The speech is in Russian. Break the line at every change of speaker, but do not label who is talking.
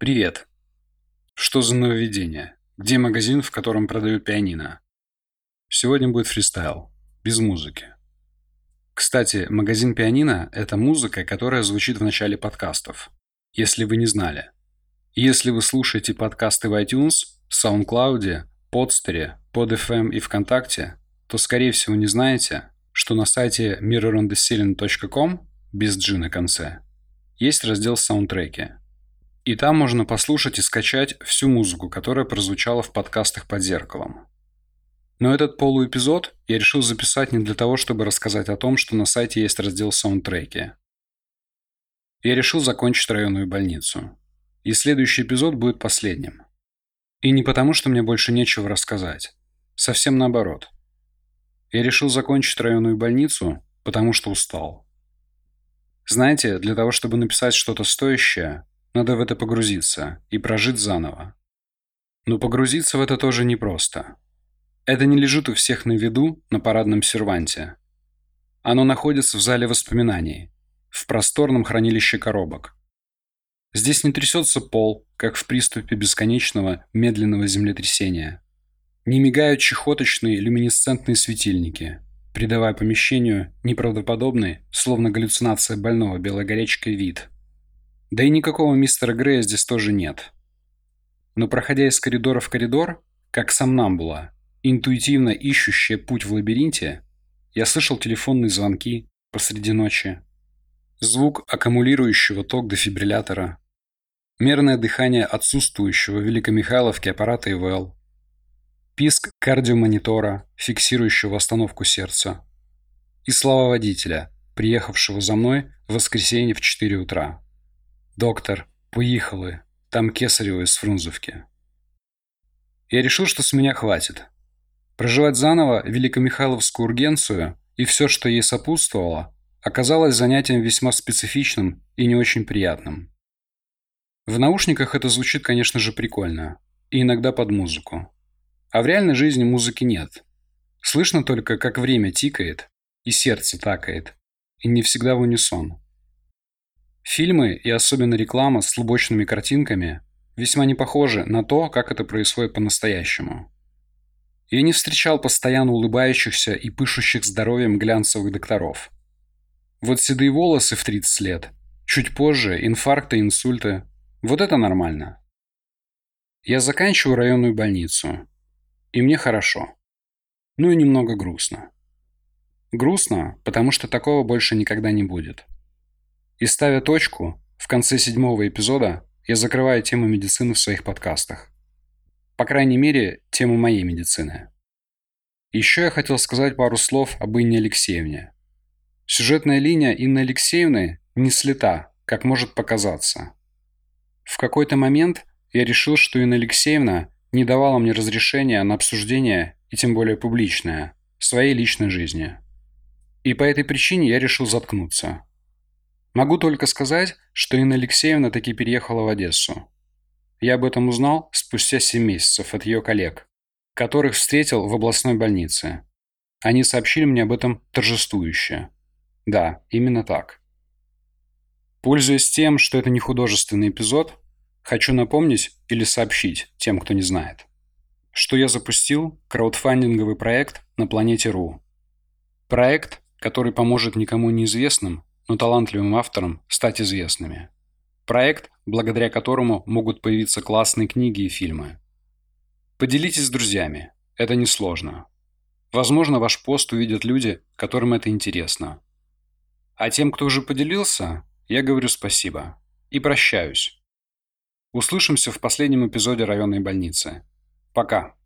Привет. Что за нововведение? Где магазин, в котором продают пианино? Сегодня будет фристайл, без музыки. Кстати, магазин пианино – это музыка, которая звучит в начале подкастов, если вы не знали. если вы слушаете подкасты в iTunes, SoundCloud, Podster, PodFM и ВКонтакте, то, скорее всего, не знаете, что на сайте mirrorondtheceiling.com без G на конце есть раздел «Саундтреки», и там можно послушать и скачать всю музыку, которая прозвучала в подкастах под зеркалом. Но этот полуэпизод я решил записать не для того, чтобы рассказать о том, что на сайте есть раздел саундтреки. Я решил закончить районную больницу. И следующий эпизод будет последним. И не потому, что мне больше нечего рассказать. Совсем наоборот. Я решил закончить районную больницу, потому что устал. Знаете, для того, чтобы написать что-то стоящее, надо в это погрузиться и прожить заново. Но погрузиться в это тоже непросто. Это не лежит у всех на виду на парадном серванте. Оно находится в зале воспоминаний, в просторном хранилище коробок. Здесь не трясется пол, как в приступе бесконечного медленного землетрясения. Не мигают чехоточные люминесцентные светильники, придавая помещению неправдоподобный, словно галлюцинация больного белой горячкой вид – да и никакого мистера Грея здесь тоже нет. Но проходя из коридора в коридор, как сам нам была, интуитивно ищущая путь в лабиринте, я слышал телефонные звонки посреди ночи, звук аккумулирующего ток дефибриллятора, мерное дыхание отсутствующего в Великомихайловке аппарата ИВЛ, писк кардиомонитора, фиксирующего остановку сердца, и слова водителя, приехавшего за мной в воскресенье в 4 утра. «Доктор, поехали. Там Кесарева из Фрунзовки». Я решил, что с меня хватит. Проживать заново Великомихайловскую ургенцию и все, что ей сопутствовало, оказалось занятием весьма специфичным и не очень приятным. В наушниках это звучит, конечно же, прикольно. И иногда под музыку. А в реальной жизни музыки нет. Слышно только, как время тикает и сердце такает. И не всегда в унисон. Фильмы и особенно реклама с лубочными картинками весьма не похожи на то, как это происходит по-настоящему. Я не встречал постоянно улыбающихся и пышущих здоровьем глянцевых докторов. Вот седые волосы в 30 лет, чуть позже инфаркты, инсульты. Вот это нормально. Я заканчиваю районную больницу. И мне хорошо. Ну и немного грустно. Грустно, потому что такого больше никогда не будет. И ставя точку, в конце седьмого эпизода я закрываю тему медицины в своих подкастах. По крайней мере, тему моей медицины. Еще я хотел сказать пару слов об Инне Алексеевне. Сюжетная линия Инны Алексеевны не слета, как может показаться. В какой-то момент я решил, что Инна Алексеевна не давала мне разрешения на обсуждение, и тем более публичное, своей личной жизни. И по этой причине я решил заткнуться. Могу только сказать, что Инна Алексеевна таки переехала в Одессу. Я об этом узнал спустя 7 месяцев от ее коллег, которых встретил в областной больнице. Они сообщили мне об этом торжествующе. Да, именно так. Пользуясь тем, что это не художественный эпизод, хочу напомнить или сообщить тем, кто не знает, что я запустил краудфандинговый проект на планете РУ. Проект, который поможет никому неизвестным но талантливым авторам стать известными. Проект, благодаря которому могут появиться классные книги и фильмы. Поделитесь с друзьями, это несложно. Возможно, ваш пост увидят люди, которым это интересно. А тем, кто уже поделился, я говорю спасибо. И прощаюсь. Услышимся в последнем эпизоде районной больницы. Пока.